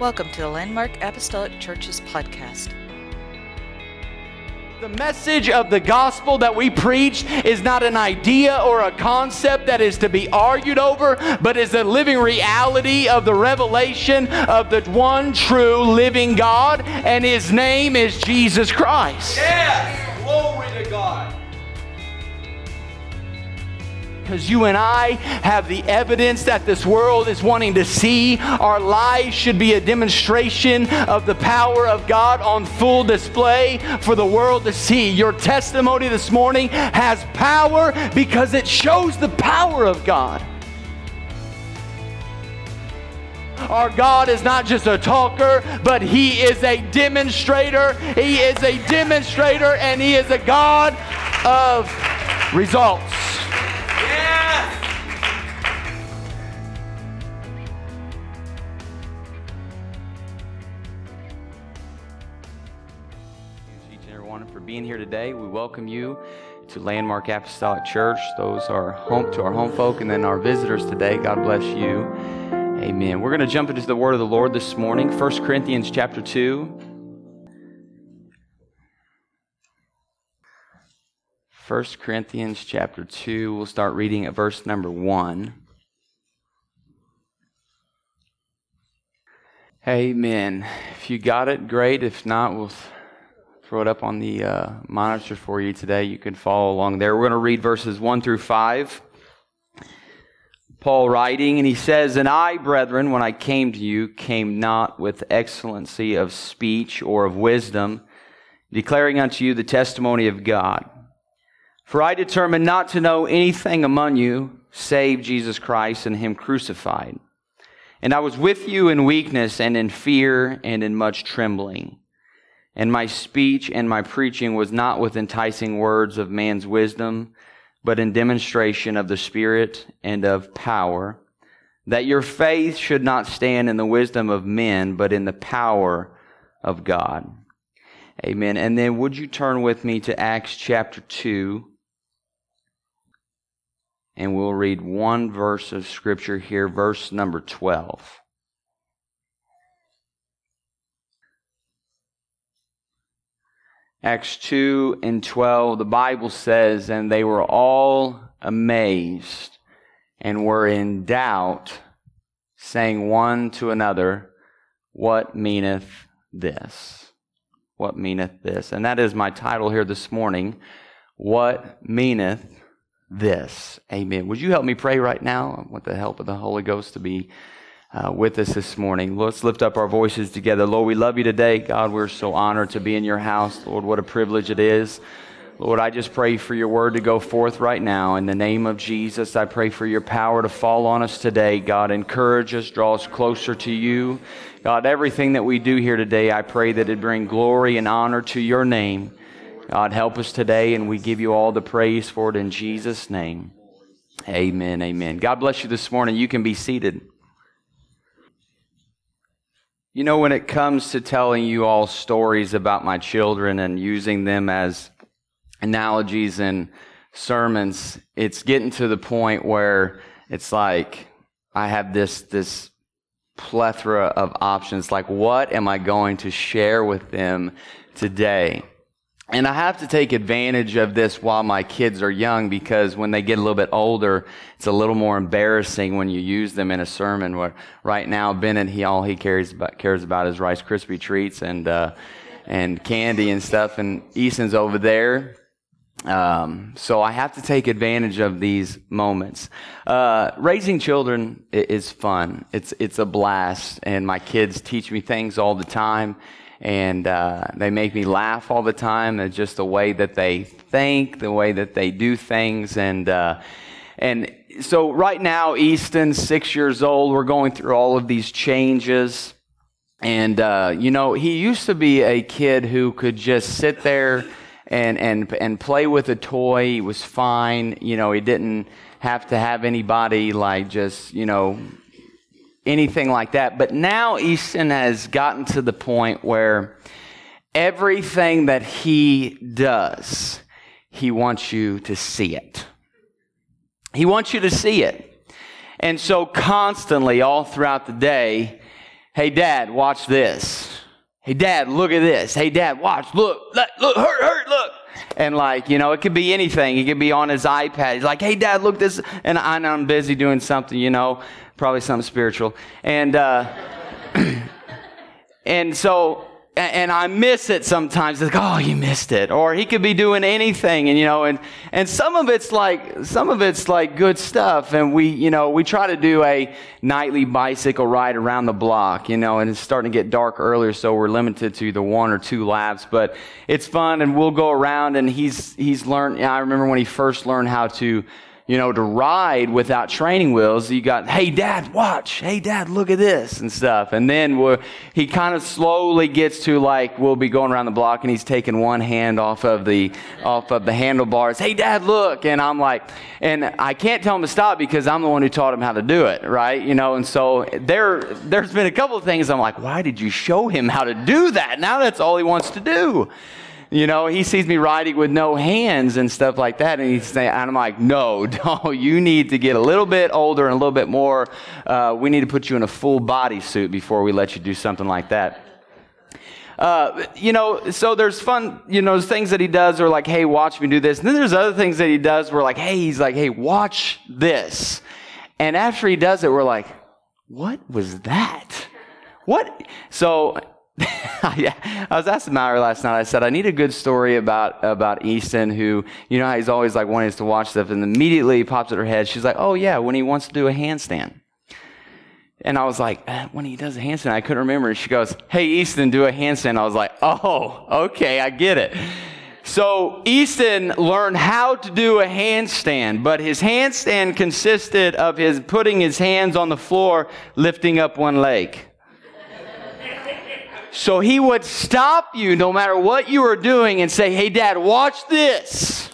Welcome to the Landmark Apostolic Churches podcast. The message of the gospel that we preach is not an idea or a concept that is to be argued over, but is the living reality of the revelation of the one true living God, and his name is Jesus Christ. Yes! Because you and I have the evidence that this world is wanting to see. Our lives should be a demonstration of the power of God on full display for the world to see. Your testimony this morning has power because it shows the power of God. Our God is not just a talker, but He is a demonstrator. He is a demonstrator, and He is a God of results. Being here today. We welcome you to Landmark Apostolic Church. Those are home to our home folk and then our visitors today. God bless you. Amen. We're going to jump into the word of the Lord this morning. 1 Corinthians chapter 2. 1 Corinthians chapter 2. We'll start reading at verse number 1. Amen. If you got it, great. If not, we'll throw it up on the uh, monitor for you today. You can follow along there. We're going to read verses 1 through 5. Paul writing, and he says, And I, brethren, when I came to you, came not with excellency of speech or of wisdom, declaring unto you the testimony of God. For I determined not to know anything among you save Jesus Christ and him crucified. And I was with you in weakness and in fear and in much trembling. And my speech and my preaching was not with enticing words of man's wisdom, but in demonstration of the Spirit and of power, that your faith should not stand in the wisdom of men, but in the power of God. Amen. And then would you turn with me to Acts chapter 2? And we'll read one verse of Scripture here, verse number 12. Acts 2 and 12, the Bible says, And they were all amazed and were in doubt, saying one to another, What meaneth this? What meaneth this? And that is my title here this morning. What meaneth this? Amen. Would you help me pray right now with the help of the Holy Ghost to be uh, with us this morning. Let's lift up our voices together. Lord, we love you today. God, we're so honored to be in your house. Lord, what a privilege it is. Lord, I just pray for your word to go forth right now. In the name of Jesus, I pray for your power to fall on us today. God, encourage us, draw us closer to you. God, everything that we do here today, I pray that it bring glory and honor to your name. God, help us today, and we give you all the praise for it in Jesus' name. Amen. Amen. God bless you this morning. You can be seated. You know, when it comes to telling you all stories about my children and using them as analogies and sermons, it's getting to the point where it's like I have this, this plethora of options. Like, what am I going to share with them today? And I have to take advantage of this while my kids are young because when they get a little bit older, it's a little more embarrassing when you use them in a sermon. Where right now, Bennett, he all he cares about cares about is Rice Krispie treats and uh, and candy and stuff, and Easton's over there. Um, so I have to take advantage of these moments. Uh, raising children is fun. It's it's a blast, and my kids teach me things all the time and uh, they make me laugh all the time. It's just the way that they think, the way that they do things, and uh, and so right now, Easton's six years old. We're going through all of these changes, and uh, you know, he used to be a kid who could just sit there and and and play with a toy. He was fine. You know, he didn't have to have anybody like just you know anything like that. But now Easton has gotten to the point where everything that he does, he wants you to see it. He wants you to see it. And so constantly, all throughout the day, Hey, dad, watch this. Hey, dad, look at this. Hey, dad, watch, look, look, look, hurt, hurt, look. And like, you know, it could be anything. He could be on his iPad. He's like, hey, dad, look this. And I'm busy doing something, you know, probably something spiritual. And, uh, and so and I miss it sometimes. It's like, oh, you missed it. Or he could be doing anything, and you know, and and some of it's like some of it's like good stuff. And we, you know, we try to do a nightly bicycle ride around the block, you know, and it's starting to get dark earlier, so we're limited to the one or two laps. But it's fun, and we'll go around. And he's he's learned. I remember when he first learned how to you know, to ride without training wheels, you got, hey, dad, watch. Hey, dad, look at this and stuff. And then we he kind of slowly gets to like, we'll be going around the block and he's taking one hand off of the, off of the handlebars. Hey, dad, look. And I'm like, and I can't tell him to stop because I'm the one who taught him how to do it, right? You know, and so there, there's been a couple of things I'm like, why did you show him how to do that? Now that's all he wants to do. You know, he sees me riding with no hands and stuff like that, and he's saying, and I'm like, no, no, you need to get a little bit older and a little bit more. Uh, we need to put you in a full body suit before we let you do something like that. Uh, you know, so there's fun, you know, things that he does are like, hey, watch me do this. And then there's other things that he does where like, hey, he's like, hey, watch this. And after he does it, we're like, what was that? What? So yeah, I was asking Mallory last night. I said I need a good story about about Easton, who you know he's always like wanting us to watch stuff, and immediately pops in her head. She's like, "Oh yeah, when he wants to do a handstand." And I was like, uh, "When he does a handstand, I couldn't remember." And she goes, "Hey Easton, do a handstand." I was like, "Oh, okay, I get it." So Easton learned how to do a handstand, but his handstand consisted of his putting his hands on the floor, lifting up one leg. So he would stop you no matter what you were doing and say, Hey, dad, watch this.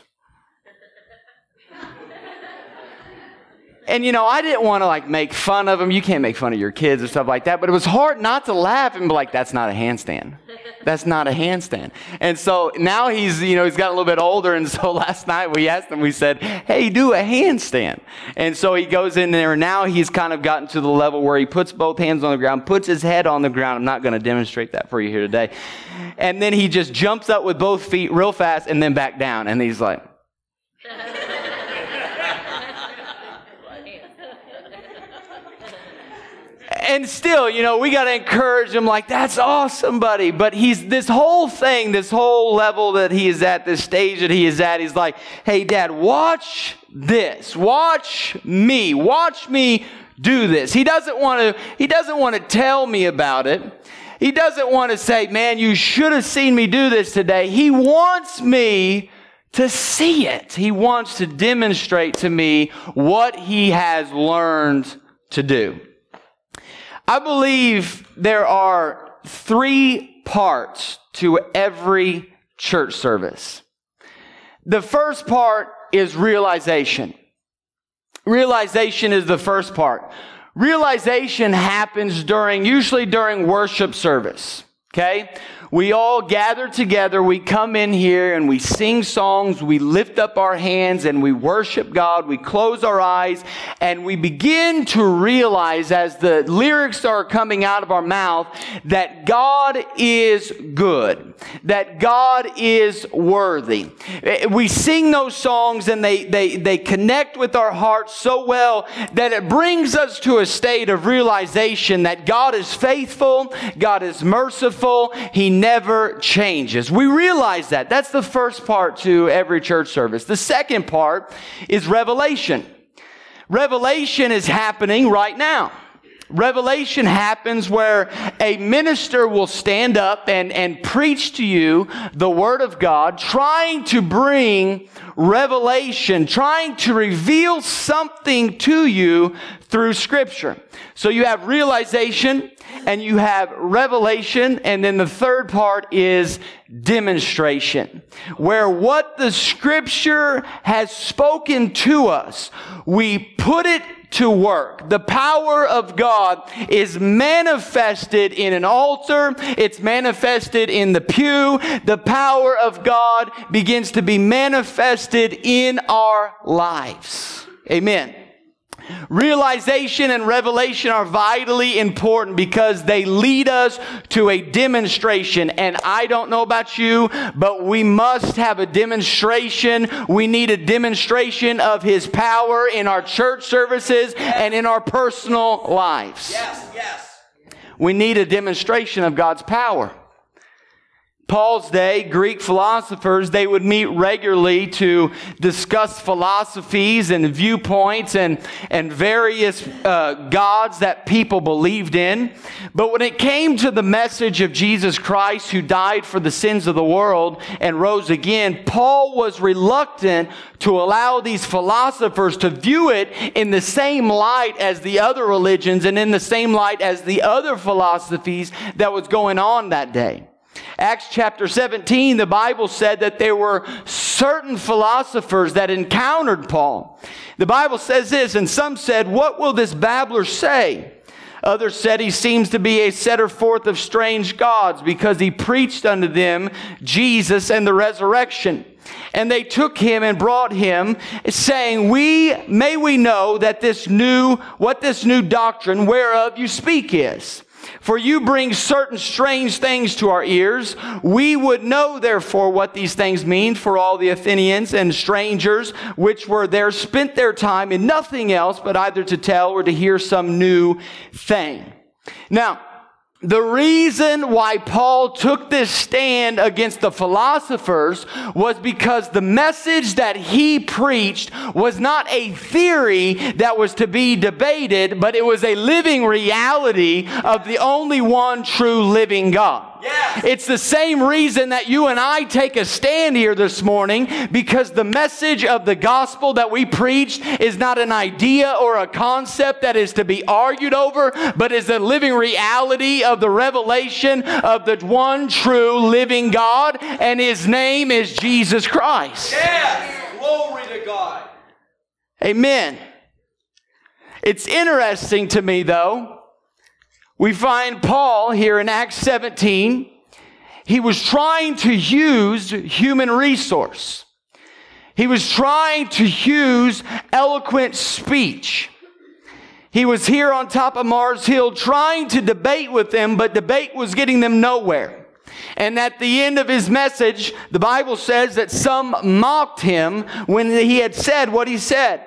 And you know, I didn't want to like make fun of him. You can't make fun of your kids or stuff like that, but it was hard not to laugh and be like, that's not a handstand. That's not a handstand. And so now he's, you know, he's got a little bit older. And so last night we asked him, we said, hey, do a handstand. And so he goes in there. Now he's kind of gotten to the level where he puts both hands on the ground, puts his head on the ground. I'm not going to demonstrate that for you here today. And then he just jumps up with both feet real fast and then back down. And he's like, and still, you know, we got to encourage him like, that's awesome, buddy. But he's this whole thing, this whole level that he is at, this stage that he is at, he's like, hey, dad, watch this. Watch me. Watch me do this. He doesn't want to, he doesn't want to tell me about it. He doesn't want to say, man, you should have seen me do this today. He wants me to see it. He wants to demonstrate to me what he has learned to do. I believe there are three parts to every church service. The first part is realization. Realization is the first part. Realization happens during, usually during worship service. Okay? We all gather together, we come in here and we sing songs, we lift up our hands and we worship God, we close our eyes and we begin to realize as the lyrics are coming out of our mouth that God is good, that God is worthy. We sing those songs and they, they, they connect with our hearts so well that it brings us to a state of realization that God is faithful, God is merciful, He never changes. We realize that. That's the first part to every church service. The second part is revelation. Revelation is happening right now. Revelation happens where a minister will stand up and, and preach to you the Word of God, trying to bring revelation, trying to reveal something to you through Scripture. So you have realization and you have revelation, and then the third part is demonstration, where what the Scripture has spoken to us, we put it to work. The power of God is manifested in an altar. It's manifested in the pew. The power of God begins to be manifested in our lives. Amen. Realization and revelation are vitally important because they lead us to a demonstration. And I don't know about you, but we must have a demonstration. We need a demonstration of His power in our church services and in our personal lives. Yes, yes. We need a demonstration of God's power. Paul's day, Greek philosophers, they would meet regularly to discuss philosophies and viewpoints and, and various uh, gods that people believed in. But when it came to the message of Jesus Christ, who died for the sins of the world and rose again, Paul was reluctant to allow these philosophers to view it in the same light as the other religions and in the same light as the other philosophies that was going on that day. Acts chapter 17, the Bible said that there were certain philosophers that encountered Paul. The Bible says this, and some said, What will this babbler say? Others said he seems to be a setter forth of strange gods because he preached unto them Jesus and the resurrection. And they took him and brought him, saying, We may we know that this new, what this new doctrine whereof you speak is. For you bring certain strange things to our ears. We would know, therefore, what these things mean for all the Athenians and strangers which were there spent their time in nothing else but either to tell or to hear some new thing. Now, the reason why Paul took this stand against the philosophers was because the message that he preached was not a theory that was to be debated, but it was a living reality of the only one true living God. Yes. It's the same reason that you and I take a stand here this morning because the message of the gospel that we preached is not an idea or a concept that is to be argued over, but is a living reality of the revelation of the one true living God, and his name is Jesus Christ. Yes. Glory to God. Amen. It's interesting to me, though. We find Paul here in Acts 17. He was trying to use human resource. He was trying to use eloquent speech. He was here on top of Mars Hill trying to debate with them, but debate was getting them nowhere. And at the end of his message, the Bible says that some mocked him when he had said what he said.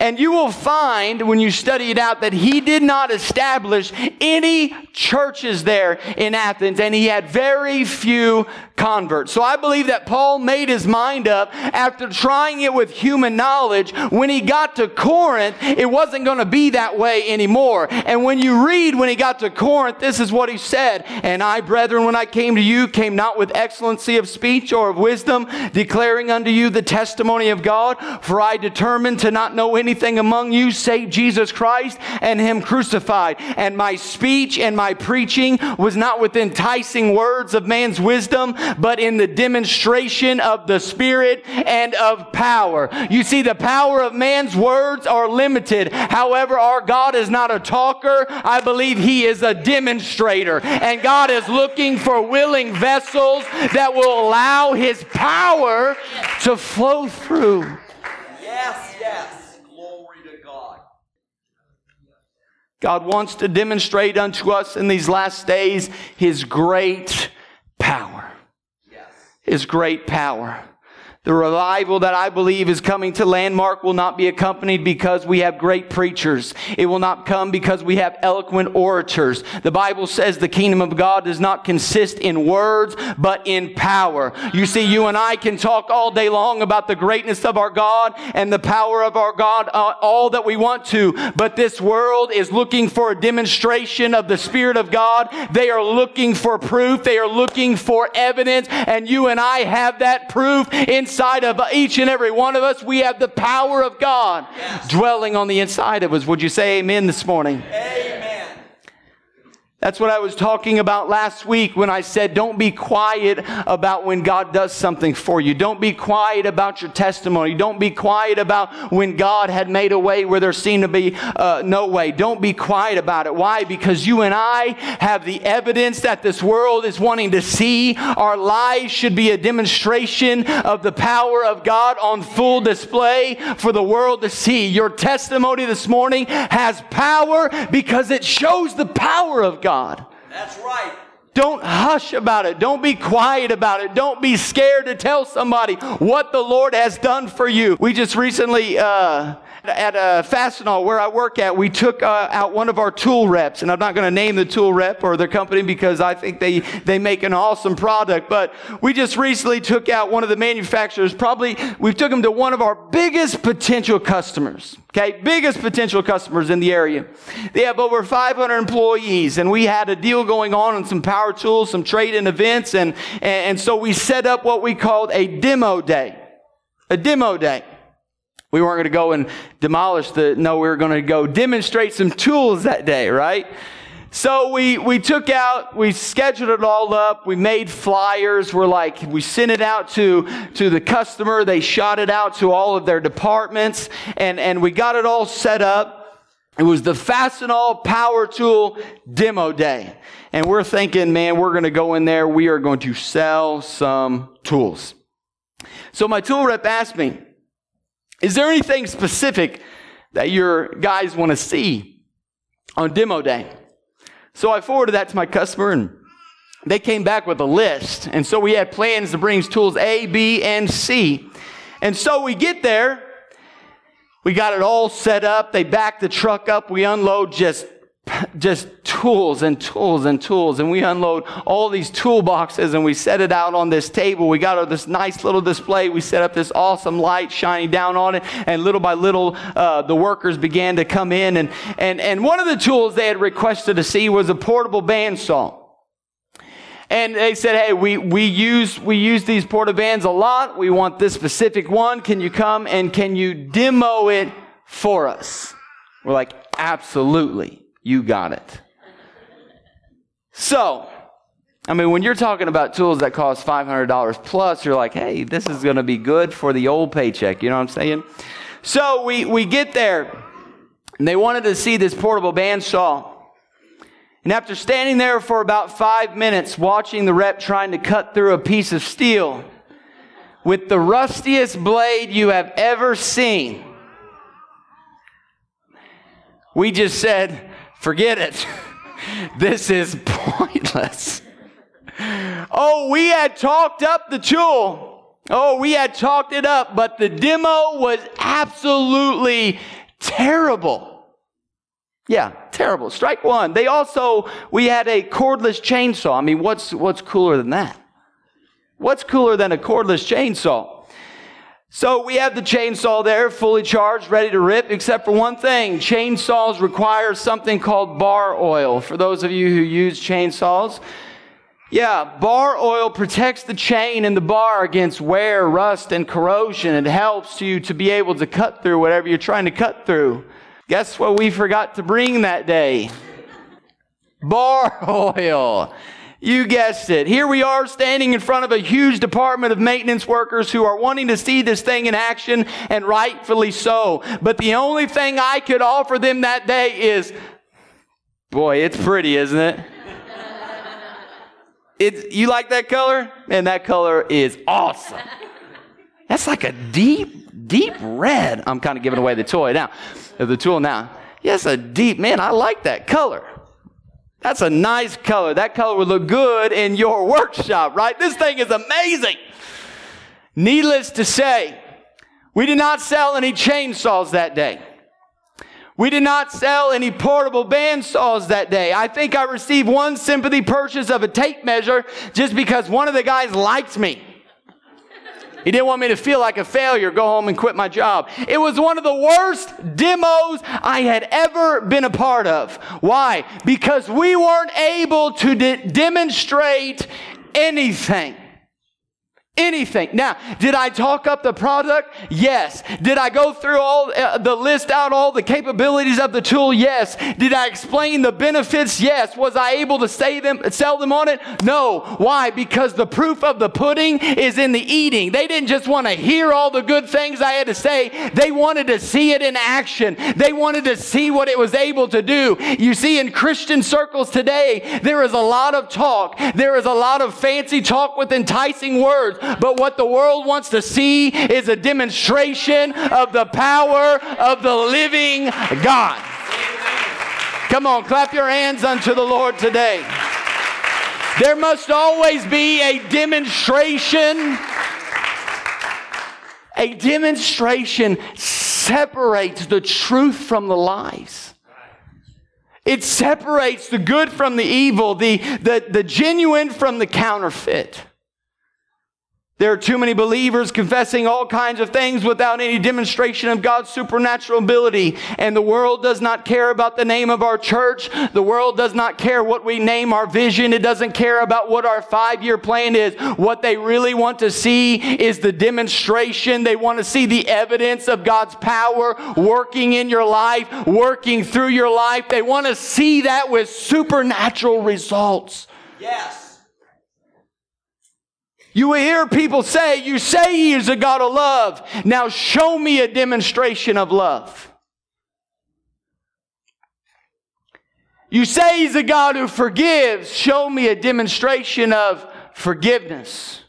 And you will find when you study it out that he did not establish any churches there in Athens and he had very few converts. So I believe that Paul made his mind up after trying it with human knowledge. When he got to Corinth, it wasn't going to be that way anymore. And when you read when he got to Corinth, this is what he said. And I, brethren, when I came to you, came not with excellency of speech or of wisdom, declaring unto you the testimony of God. For I determined to not know anything among you save Jesus Christ and him crucified. And my speech and my preaching was not with enticing words of man's wisdom, but in the demonstration of the Spirit and of power. You see, the power of man's words are limited. However, our God is not a talker. I believe He is a demonstrator. And God is looking for willing vessels that will allow His power to flow through. Yes, yes. Glory to God. God wants to demonstrate unto us in these last days His great power. Yes. His great power. The revival that I believe is coming to Landmark will not be accompanied because we have great preachers. It will not come because we have eloquent orators. The Bible says the kingdom of God does not consist in words, but in power. You see, you and I can talk all day long about the greatness of our God and the power of our God, uh, all that we want to, but this world is looking for a demonstration of the Spirit of God. They are looking for proof. They are looking for evidence, and you and I have that proof inside of each and every one of us. We have the power of God dwelling on the inside of us. Would you say amen this morning? Amen. That's what I was talking about last week when I said, don't be quiet about when God does something for you. Don't be quiet about your testimony. Don't be quiet about when God had made a way where there seemed to be uh, no way. Don't be quiet about it. Why? Because you and I have the evidence that this world is wanting to see. Our lives should be a demonstration of the power of God on full display for the world to see. Your testimony this morning has power because it shows the power of God. God. That's right. Don't hush about it. Don't be quiet about it. Don't be scared to tell somebody what the Lord has done for you. We just recently, uh, at uh, Fastenal, where I work at, we took uh, out one of our tool reps, and I'm not going to name the tool rep or their company because I think they, they make an awesome product, but we just recently took out one of the manufacturers, probably, we took them to one of our biggest potential customers. Okay, biggest potential customers in the area. They have over 500 employees, and we had a deal going on on some power tools, some trade-in events, and, and so we set up what we called a demo day. A demo day. We weren't going to go and demolish the, no, we were going to go demonstrate some tools that day, right? So we, we took out, we scheduled it all up, we made flyers, we're like, we sent it out to, to the customer, they shot it out to all of their departments, and, and we got it all set up. It was the Fastenal Power Tool Demo Day. And we're thinking, man, we're going to go in there, we are going to sell some tools. So my tool rep asked me, is there anything specific that your guys want to see on demo day? So I forwarded that to my customer and they came back with a list. And so we had plans to bring tools A, B, and C. And so we get there. We got it all set up. They back the truck up. We unload just just tools and tools and tools. And we unload all these toolboxes and we set it out on this table. We got this nice little display. We set up this awesome light shining down on it. And little by little, uh, the workers began to come in. And, and, and one of the tools they had requested to see was a portable bandsaw. And they said, hey, we, we use, we use these porta bands a lot. We want this specific one. Can you come and can you demo it for us? We're like, absolutely. You got it. So, I mean, when you're talking about tools that cost $500 plus, you're like, hey, this is going to be good for the old paycheck. You know what I'm saying? So we, we get there, and they wanted to see this portable bandsaw. And after standing there for about five minutes, watching the rep trying to cut through a piece of steel with the rustiest blade you have ever seen, we just said, Forget it. this is pointless. Oh, we had talked up the tool. Oh, we had talked it up, but the demo was absolutely terrible. Yeah, terrible. Strike one. They also, we had a cordless chainsaw. I mean, what's, what's cooler than that? What's cooler than a cordless chainsaw? So we have the chainsaw there, fully charged, ready to rip, except for one thing. Chainsaws require something called bar oil. For those of you who use chainsaws, yeah, bar oil protects the chain and the bar against wear, rust, and corrosion. It helps you to be able to cut through whatever you're trying to cut through. Guess what we forgot to bring that day? Bar oil. You guessed it. Here we are standing in front of a huge department of maintenance workers who are wanting to see this thing in action, and rightfully so. But the only thing I could offer them that day is, boy, it's pretty, isn't it? It, you like that color? Man, that color is awesome. That's like a deep, deep red. I'm kind of giving away the toy now, the tool now. Yes, a deep, man, I like that color. That's a nice color. That color would look good in your workshop, right? This thing is amazing. Needless to say, we did not sell any chainsaws that day. We did not sell any portable bandsaws that day. I think I received one sympathy purchase of a tape measure just because one of the guys liked me. He didn't want me to feel like a failure, go home and quit my job. It was one of the worst demos I had ever been a part of. Why? Because we weren't able to de- demonstrate anything. Anything. Now, did I talk up the product? Yes. Did I go through all uh, the list out all the capabilities of the tool? Yes. Did I explain the benefits? Yes. Was I able to say them, sell them on it? No. Why? Because the proof of the pudding is in the eating. They didn't just want to hear all the good things I had to say. They wanted to see it in action. They wanted to see what it was able to do. You see, in Christian circles today, there is a lot of talk. There is a lot of fancy talk with enticing words. But what the world wants to see is a demonstration of the power of the living God. Come on, clap your hands unto the Lord today. There must always be a demonstration. A demonstration separates the truth from the lies. It separates the good from the evil, the, the, the genuine from the counterfeit. There are too many believers confessing all kinds of things without any demonstration of God's supernatural ability. And the world does not care about the name of our church. The world does not care what we name our vision. It doesn't care about what our five year plan is. What they really want to see is the demonstration. They want to see the evidence of God's power working in your life, working through your life. They want to see that with supernatural results. Yes. You will hear people say, You say He is a God of love. Now show me a demonstration of love. You say He's a God who forgives. Show me a demonstration of forgiveness.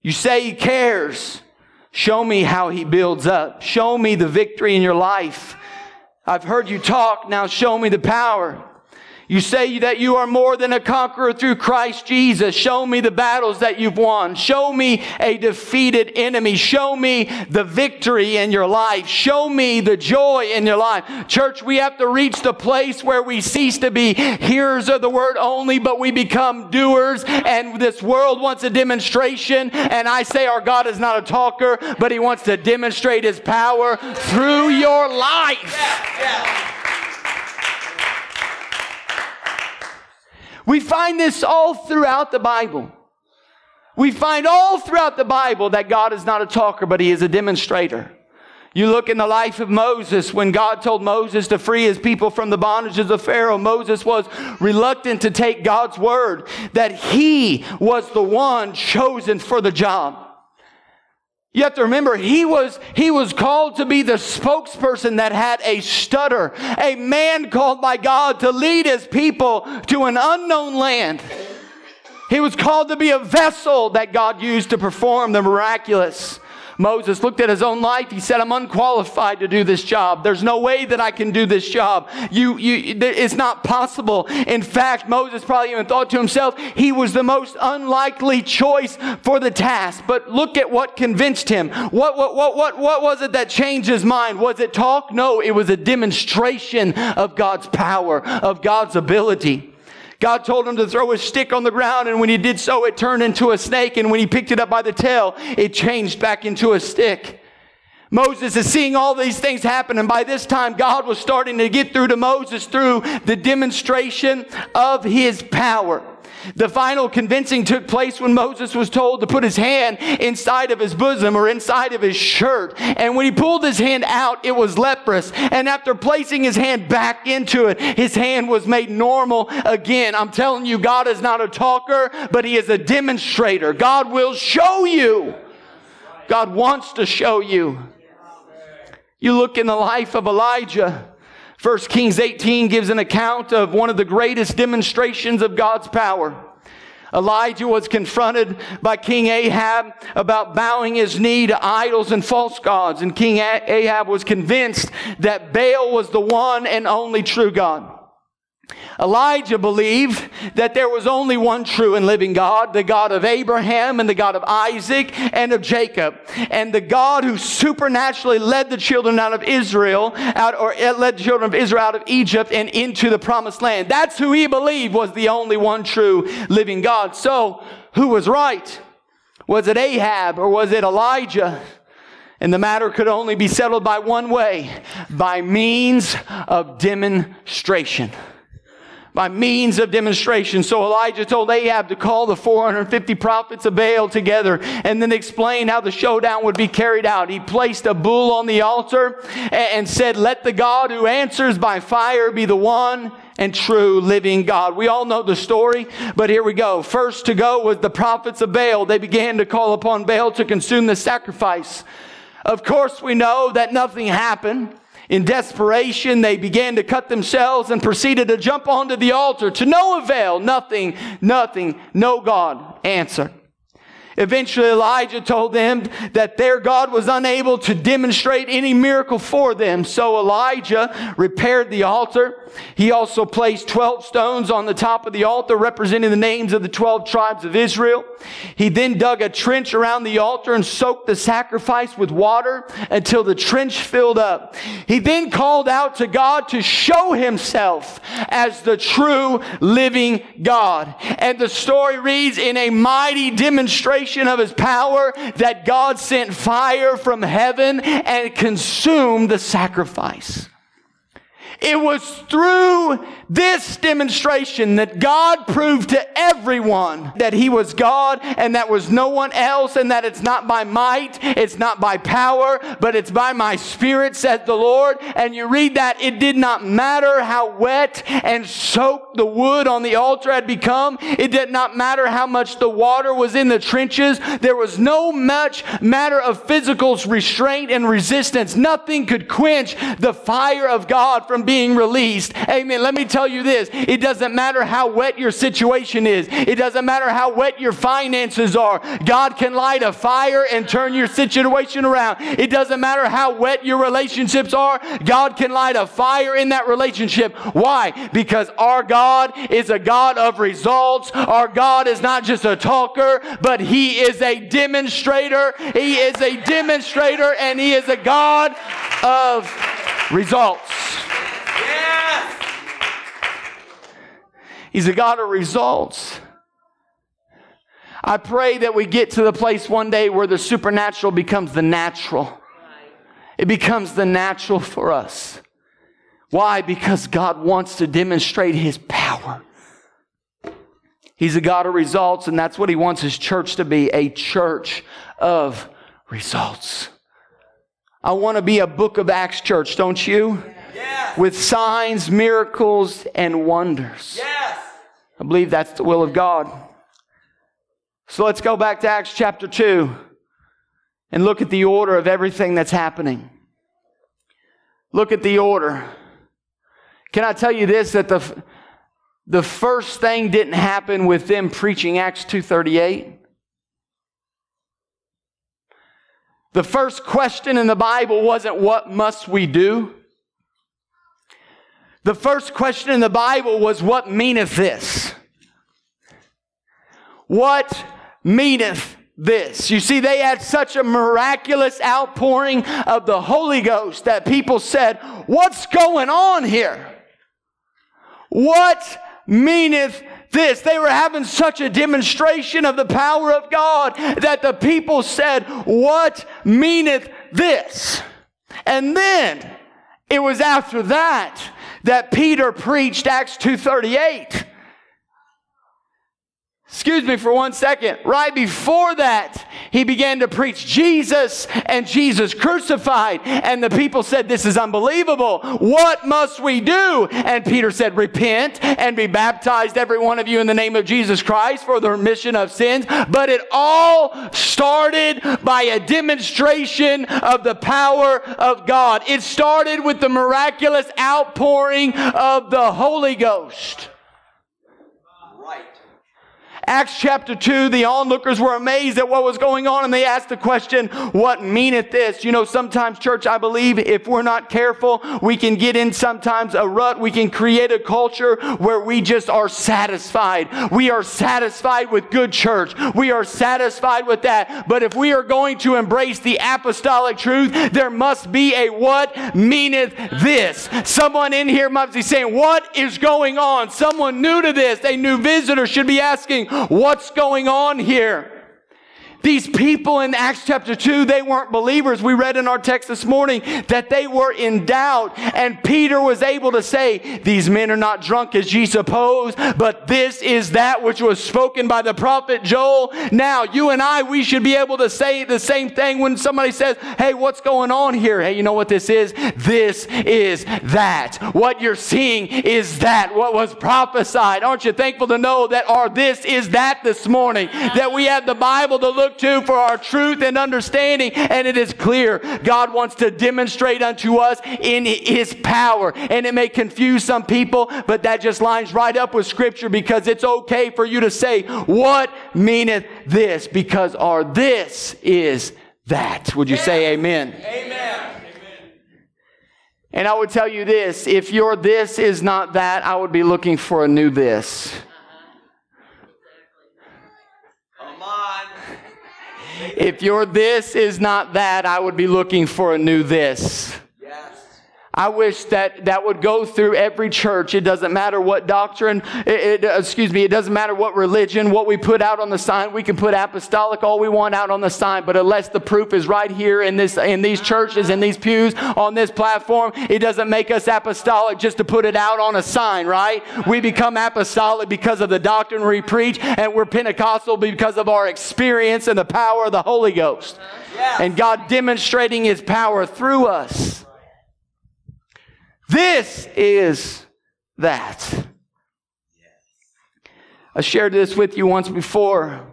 You say He cares. Show me how He builds up. Show me the victory in your life. I've heard you talk. Now show me the power. You say that you are more than a conqueror through Christ Jesus. Show me the battles that you've won. Show me a defeated enemy. Show me the victory in your life. Show me the joy in your life. Church, we have to reach the place where we cease to be hearers of the word only, but we become doers. And this world wants a demonstration. And I say our God is not a talker, but he wants to demonstrate his power through your life. Yeah, yeah. We find this all throughout the Bible. We find all throughout the Bible that God is not a talker, but He is a demonstrator. You look in the life of Moses when God told Moses to free his people from the bondages of Pharaoh. Moses was reluctant to take God's word that he was the one chosen for the job. You have to remember, he was, he was called to be the spokesperson that had a stutter, a man called by God to lead his people to an unknown land. He was called to be a vessel that God used to perform the miraculous. Moses looked at his own life. He said, I'm unqualified to do this job. There's no way that I can do this job. You, you, it's not possible. In fact, Moses probably even thought to himself, he was the most unlikely choice for the task. But look at what convinced him. What, what, what, what, what was it that changed his mind? Was it talk? No, it was a demonstration of God's power, of God's ability. God told him to throw a stick on the ground, and when he did so, it turned into a snake, and when he picked it up by the tail, it changed back into a stick. Moses is seeing all these things happen, and by this time, God was starting to get through to Moses through the demonstration of his power. The final convincing took place when Moses was told to put his hand inside of his bosom or inside of his shirt. And when he pulled his hand out, it was leprous. And after placing his hand back into it, his hand was made normal again. I'm telling you, God is not a talker, but he is a demonstrator. God will show you. God wants to show you. You look in the life of Elijah. 1 Kings 18 gives an account of one of the greatest demonstrations of God's power. Elijah was confronted by King Ahab about bowing his knee to idols and false gods, and King Ahab was convinced that Baal was the one and only true God. Elijah believed that there was only one true and living God, the God of Abraham and the God of Isaac and of Jacob. And the God who supernaturally led the children out of Israel out or eh, led the children of Israel out of Egypt and into the promised land. That's who he believed was the only one true living God. So, who was right? Was it Ahab or was it Elijah? And the matter could only be settled by one way, by means of demonstration by means of demonstration. So Elijah told Ahab to call the 450 prophets of Baal together and then explain how the showdown would be carried out. He placed a bull on the altar and said, Let the God who answers by fire be the one and true living God. We all know the story, but here we go. First to go was the prophets of Baal. They began to call upon Baal to consume the sacrifice. Of course, we know that nothing happened. In desperation, they began to cut themselves and proceeded to jump onto the altar to no avail. Nothing, nothing, no God answered. Eventually, Elijah told them that their God was unable to demonstrate any miracle for them. So Elijah repaired the altar. He also placed 12 stones on the top of the altar representing the names of the 12 tribes of Israel. He then dug a trench around the altar and soaked the sacrifice with water until the trench filled up. He then called out to God to show himself as the true living God. And the story reads in a mighty demonstration of his power that God sent fire from heaven and consumed the sacrifice. It was through this demonstration that God proved to everyone that He was God and that was no one else and that it's not by might, it's not by power, but it's by my Spirit, said the Lord. And you read that it did not matter how wet and soaked the wood on the altar had become. It did not matter how much the water was in the trenches. There was no much matter of physical restraint and resistance. Nothing could quench the fire of God from being being released. Amen. Let me tell you this. It doesn't matter how wet your situation is. It doesn't matter how wet your finances are. God can light a fire and turn your situation around. It doesn't matter how wet your relationships are. God can light a fire in that relationship. Why? Because our God is a God of results. Our God is not just a talker, but He is a demonstrator. He is a demonstrator and He is a God of results. He's a God of results. I pray that we get to the place one day where the supernatural becomes the natural. It becomes the natural for us. Why? Because God wants to demonstrate His power. He's a God of results, and that's what He wants His church to be a church of results. I want to be a book of Acts church, don't you? Yes. With signs, miracles, and wonders. Yes. I believe that's the will of God. So let's go back to Acts chapter 2 and look at the order of everything that's happening. Look at the order. Can I tell you this that the the first thing didn't happen with them preaching Acts 238? The first question in the Bible wasn't what must we do? The first question in the Bible was, What meaneth this? What meaneth this? You see, they had such a miraculous outpouring of the Holy Ghost that people said, What's going on here? What meaneth this? They were having such a demonstration of the power of God that the people said, What meaneth this? And then it was after that that Peter preached Acts 238. Excuse me for one second. Right before that, he began to preach Jesus and Jesus crucified. And the people said, This is unbelievable. What must we do? And Peter said, Repent and be baptized, every one of you, in the name of Jesus Christ for the remission of sins. But it all started by a demonstration of the power of God. It started with the miraculous outpouring of the Holy Ghost. Acts chapter 2, the onlookers were amazed at what was going on and they asked the question, What meaneth this? You know, sometimes, church, I believe if we're not careful, we can get in sometimes a rut. We can create a culture where we just are satisfied. We are satisfied with good church. We are satisfied with that. But if we are going to embrace the apostolic truth, there must be a what meaneth this. Someone in here must be saying, What is going on? Someone new to this, a new visitor should be asking, What's going on here? These people in Acts chapter 2, they weren't believers. We read in our text this morning that they were in doubt. And Peter was able to say, These men are not drunk as ye suppose, but this is that which was spoken by the prophet Joel. Now, you and I, we should be able to say the same thing when somebody says, Hey, what's going on here? Hey, you know what this is? This is that. What you're seeing is that. What was prophesied. Aren't you thankful to know that our this is that this morning? That we have the Bible to look look to for our truth and understanding. And it is clear God wants to demonstrate unto us in His power. And it may confuse some people, but that just lines right up with Scripture because it's okay for you to say, What meaneth this? Because our this is that. Would you say amen? Amen. And I would tell you this if your this is not that, I would be looking for a new this. Come on. If your this is not that, I would be looking for a new this. I wish that that would go through every church. It doesn't matter what doctrine, it, it, excuse me, it doesn't matter what religion, what we put out on the sign. We can put apostolic all we want out on the sign, but unless the proof is right here in this, in these churches, in these pews, on this platform, it doesn't make us apostolic just to put it out on a sign, right? We become apostolic because of the doctrine we preach, and we're Pentecostal because of our experience and the power of the Holy Ghost. And God demonstrating His power through us. This is that. I shared this with you once before.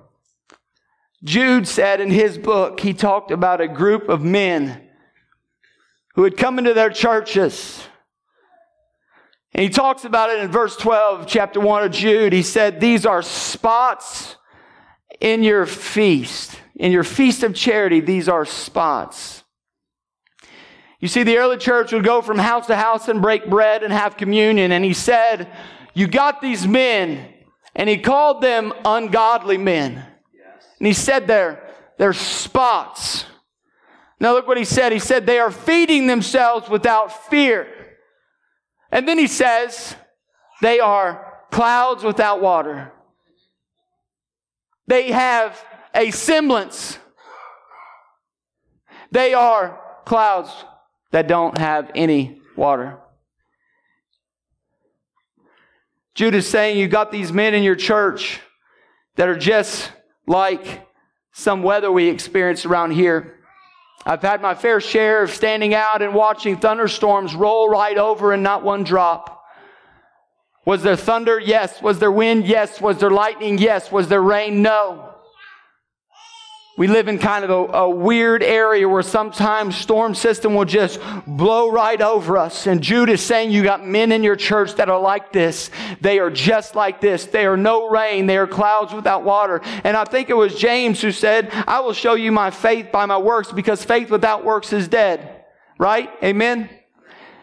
Jude said in his book, he talked about a group of men who had come into their churches. And he talks about it in verse 12, chapter 1 of Jude. He said, These are spots in your feast. In your feast of charity, these are spots. You see, the early church would go from house to house and break bread and have communion. And he said, You got these men. And he called them ungodly men. And he said there, they're spots. Now look what he said. He said, They are feeding themselves without fear. And then he says, They are clouds without water. They have a semblance. They are clouds that don't have any water. Jude is saying you got these men in your church that are just like some weather we experience around here. I've had my fair share of standing out and watching thunderstorms roll right over and not one drop. Was there thunder? Yes. Was there wind? Yes. Was there lightning? Yes. Was there rain? No. We live in kind of a, a, weird area where sometimes storm system will just blow right over us. And Jude is saying you got men in your church that are like this. They are just like this. They are no rain. They are clouds without water. And I think it was James who said, I will show you my faith by my works because faith without works is dead. Right? Amen?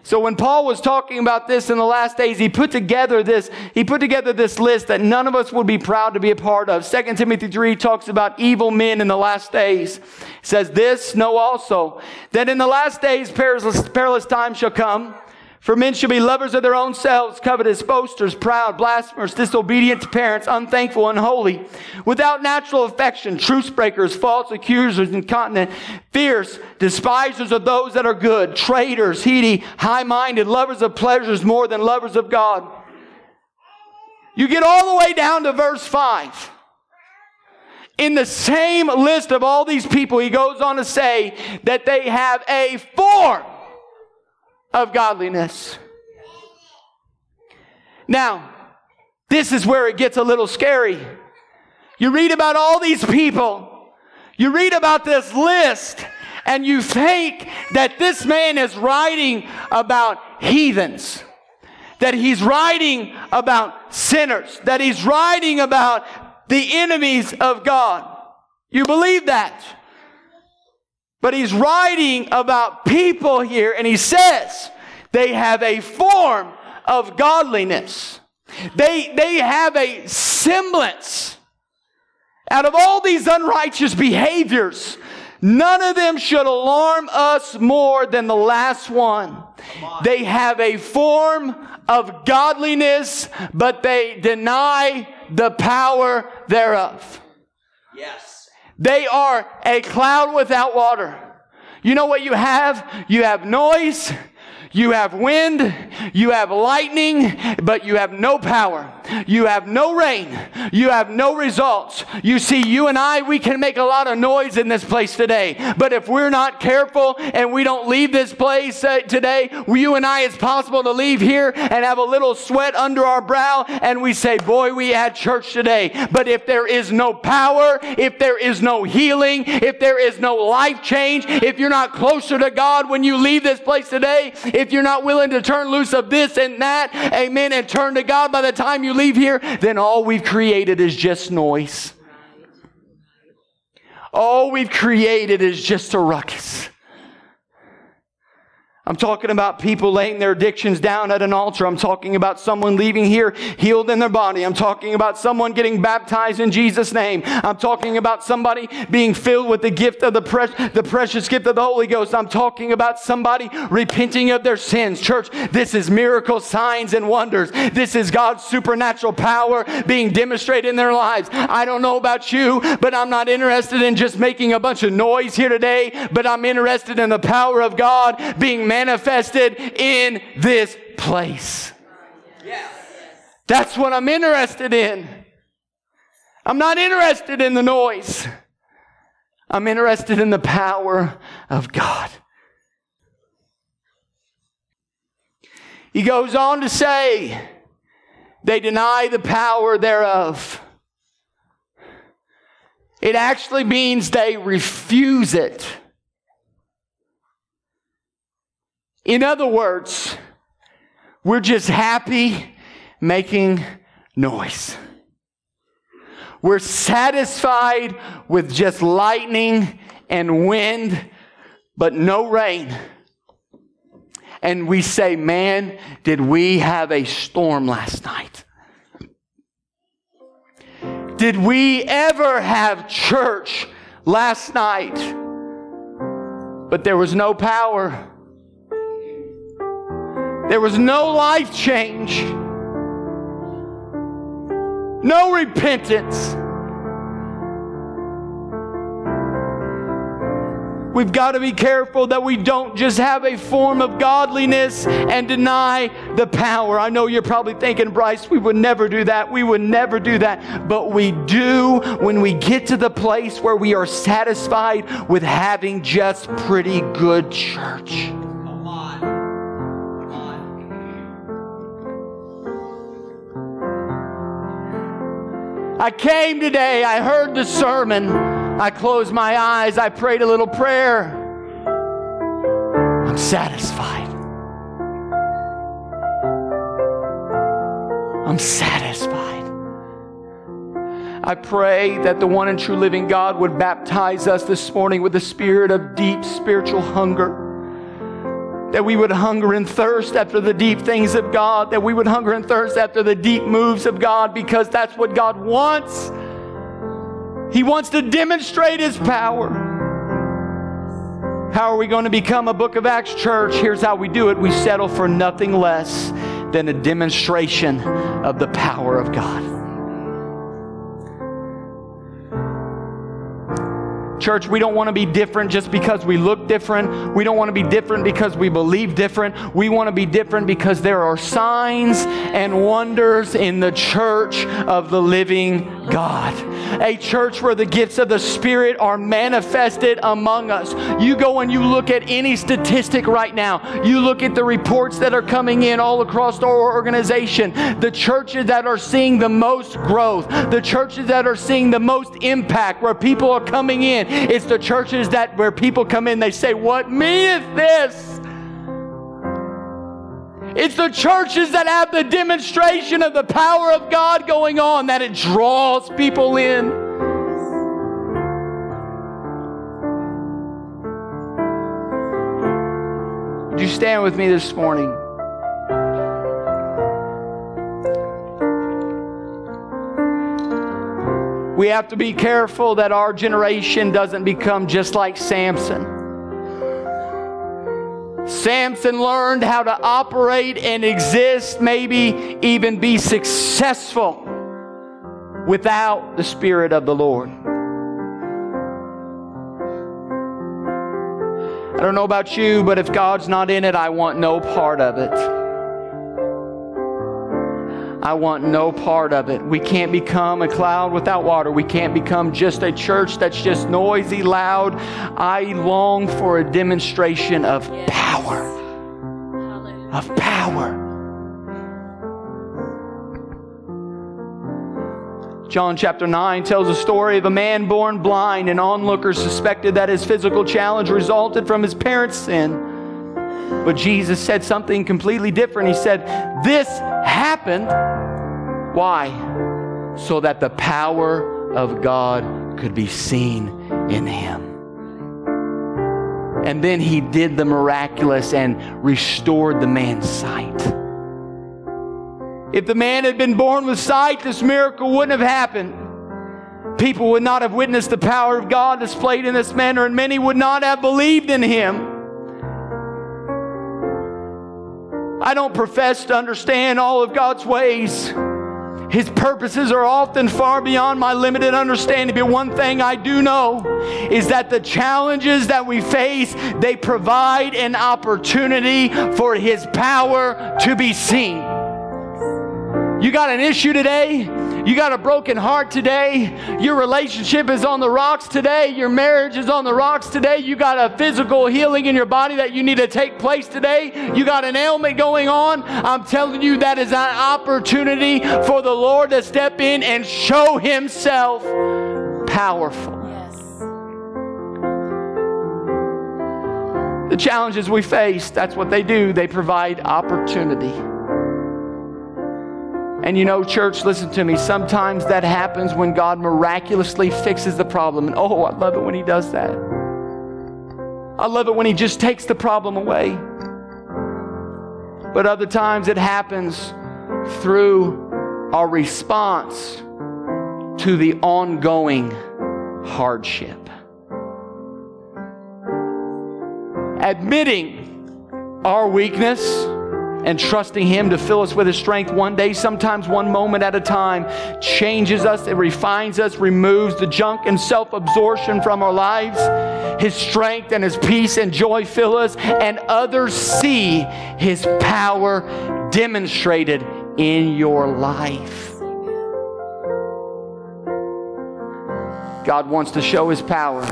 So when Paul was talking about this in the last days, he put together this, he put together this list that none of us would be proud to be a part of. 2 Timothy 3 talks about evil men in the last days. It says this, know also that in the last days perilous, perilous times shall come. For men shall be lovers of their own selves, covetous, boasters, proud, blasphemers, disobedient to parents, unthankful, unholy, without natural affection, truce breakers, false accusers, incontinent, fierce, despisers of those that are good, traitors, heady, high minded, lovers of pleasures more than lovers of God. You get all the way down to verse 5. In the same list of all these people, he goes on to say that they have a form of godliness. Now, this is where it gets a little scary. You read about all these people, you read about this list, and you think that this man is writing about heathens, that he's writing about sinners, that he's writing about the enemies of God. You believe that? But he's writing about people here, and he says they have a form of godliness. They, they have a semblance. Out of all these unrighteous behaviors, none of them should alarm us more than the last one. They have a form of godliness, but they deny the power thereof. Yes. They are a cloud without water. You know what you have? You have noise. You have wind, you have lightning, but you have no power. You have no rain. You have no results. You see, you and I, we can make a lot of noise in this place today. But if we're not careful and we don't leave this place uh, today, you and I, it's possible to leave here and have a little sweat under our brow and we say, boy, we had church today. But if there is no power, if there is no healing, if there is no life change, if you're not closer to God when you leave this place today, if you're not willing to turn loose of this and that, amen, and turn to God by the time you leave here, then all we've created is just noise. All we've created is just a ruckus. I'm talking about people laying their addictions down at an altar. I'm talking about someone leaving here healed in their body. I'm talking about someone getting baptized in Jesus' name. I'm talking about somebody being filled with the gift of the, pre- the precious gift of the Holy Ghost. I'm talking about somebody repenting of their sins. Church, this is miracle signs and wonders. This is God's supernatural power being demonstrated in their lives. I don't know about you, but I'm not interested in just making a bunch of noise here today, but I'm interested in the power of God being manifested in this place. That's what I'm interested in. I'm not interested in the noise. I'm interested in the power of God. He goes on to say, they deny the power thereof. It actually means they refuse it. In other words, we're just happy making noise. We're satisfied with just lightning and wind, but no rain. And we say, man, did we have a storm last night? Did we ever have church last night? But there was no power. There was no life change, no repentance. We've got to be careful that we don't just have a form of godliness and deny the power. I know you're probably thinking, Bryce, we would never do that. We would never do that. But we do when we get to the place where we are satisfied with having just pretty good church. I came today, I heard the sermon, I closed my eyes, I prayed a little prayer. I'm satisfied. I'm satisfied. I pray that the one and true living God would baptize us this morning with the spirit of deep spiritual hunger that we would hunger and thirst after the deep things of God, that we would hunger and thirst after the deep moves of God because that's what God wants. He wants to demonstrate His power. How are we going to become a Book of Acts church? Here's how we do it we settle for nothing less than a demonstration of the power of God. Church, we don't want to be different just because we look different. We don't want to be different because we believe different. We want to be different because there are signs and wonders in the church of the living God. A church where the gifts of the Spirit are manifested among us. You go and you look at any statistic right now, you look at the reports that are coming in all across our organization, the churches that are seeing the most growth, the churches that are seeing the most impact, where people are coming in it's the churches that where people come in, they say, What meaneth this? It's the churches that have the demonstration of the power of God going on that it draws people in. Would you stand with me this morning? We have to be careful that our generation doesn't become just like Samson. Samson learned how to operate and exist, maybe even be successful without the Spirit of the Lord. I don't know about you, but if God's not in it, I want no part of it. I want no part of it. We can't become a cloud without water. We can't become just a church that's just noisy, loud. I long for a demonstration of power. Of power. John chapter 9 tells a story of a man born blind, and onlookers suspected that his physical challenge resulted from his parents' sin. But Jesus said something completely different. He said, This happened. Why? So that the power of God could be seen in him. And then he did the miraculous and restored the man's sight. If the man had been born with sight, this miracle wouldn't have happened. People would not have witnessed the power of God displayed in this manner, and many would not have believed in him. I don't profess to understand all of God's ways. His purposes are often far beyond my limited understanding. But one thing I do know is that the challenges that we face, they provide an opportunity for His power to be seen. You got an issue today? You got a broken heart today? Your relationship is on the rocks today? Your marriage is on the rocks today? You got a physical healing in your body that you need to take place today? You got an ailment going on? I'm telling you, that is an opportunity for the Lord to step in and show Himself powerful. The challenges we face, that's what they do. They provide opportunity. And you know, church, listen to me. Sometimes that happens when God miraculously fixes the problem. And oh, I love it when He does that. I love it when He just takes the problem away. But other times it happens through our response to the ongoing hardship. Admitting our weakness and trusting Him to fill us with His strength one day, sometimes one moment at a time, changes us, it refines us, removes the junk and self absorption from our lives. His strength and His peace and joy fill us, and others see His power demonstrated in your life. God wants to show His power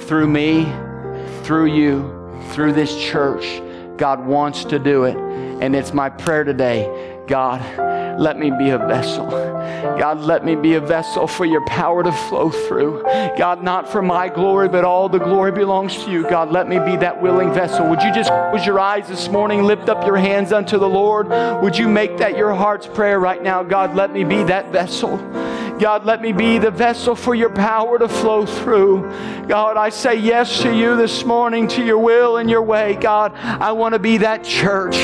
through me, through you, through this church. God wants to do it. And it's my prayer today God, let me be a vessel. God, let me be a vessel for your power to flow through. God, not for my glory, but all the glory belongs to you. God, let me be that willing vessel. Would you just close your eyes this morning, lift up your hands unto the Lord? Would you make that your heart's prayer right now? God, let me be that vessel. God, let me be the vessel for your power to flow through. God, I say yes to you this morning, to your will and your way. God, I want to be that church.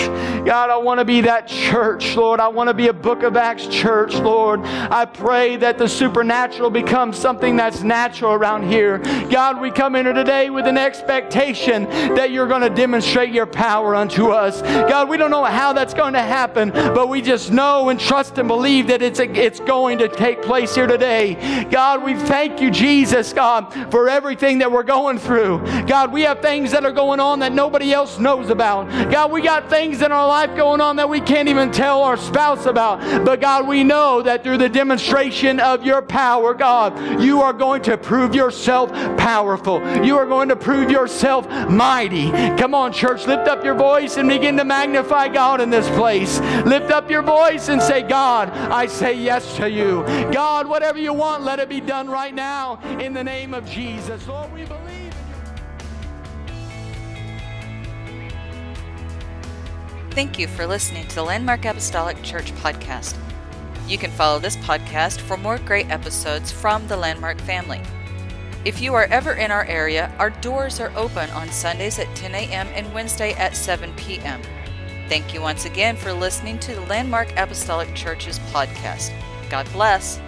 God, I want to be that church, Lord. I want to be a book of Acts church, Lord. I pray that the supernatural becomes something that's natural around here. God, we come in here today with an expectation that you're going to demonstrate your power unto us. God, we don't know how that's going to happen, but we just know and trust and believe that it's, it's going to take place place here today. God, we thank you, Jesus, God, for everything that we're going through. God, we have things that are going on that nobody else knows about. God, we got things in our life going on that we can't even tell our spouse about. But God, we know that through the demonstration of your power, God, you are going to prove yourself powerful. You are going to prove yourself mighty. Come on, church, lift up your voice and begin to magnify God in this place. Lift up your voice and say, God, I say yes to you. God, God, whatever you want, let it be done right now in the name of Jesus. Lord, we believe. Thank you for listening to the Landmark Apostolic Church podcast. You can follow this podcast for more great episodes from the Landmark family. If you are ever in our area, our doors are open on Sundays at 10 a.m. and Wednesday at 7 p.m. Thank you once again for listening to the Landmark Apostolic Church's podcast. God bless.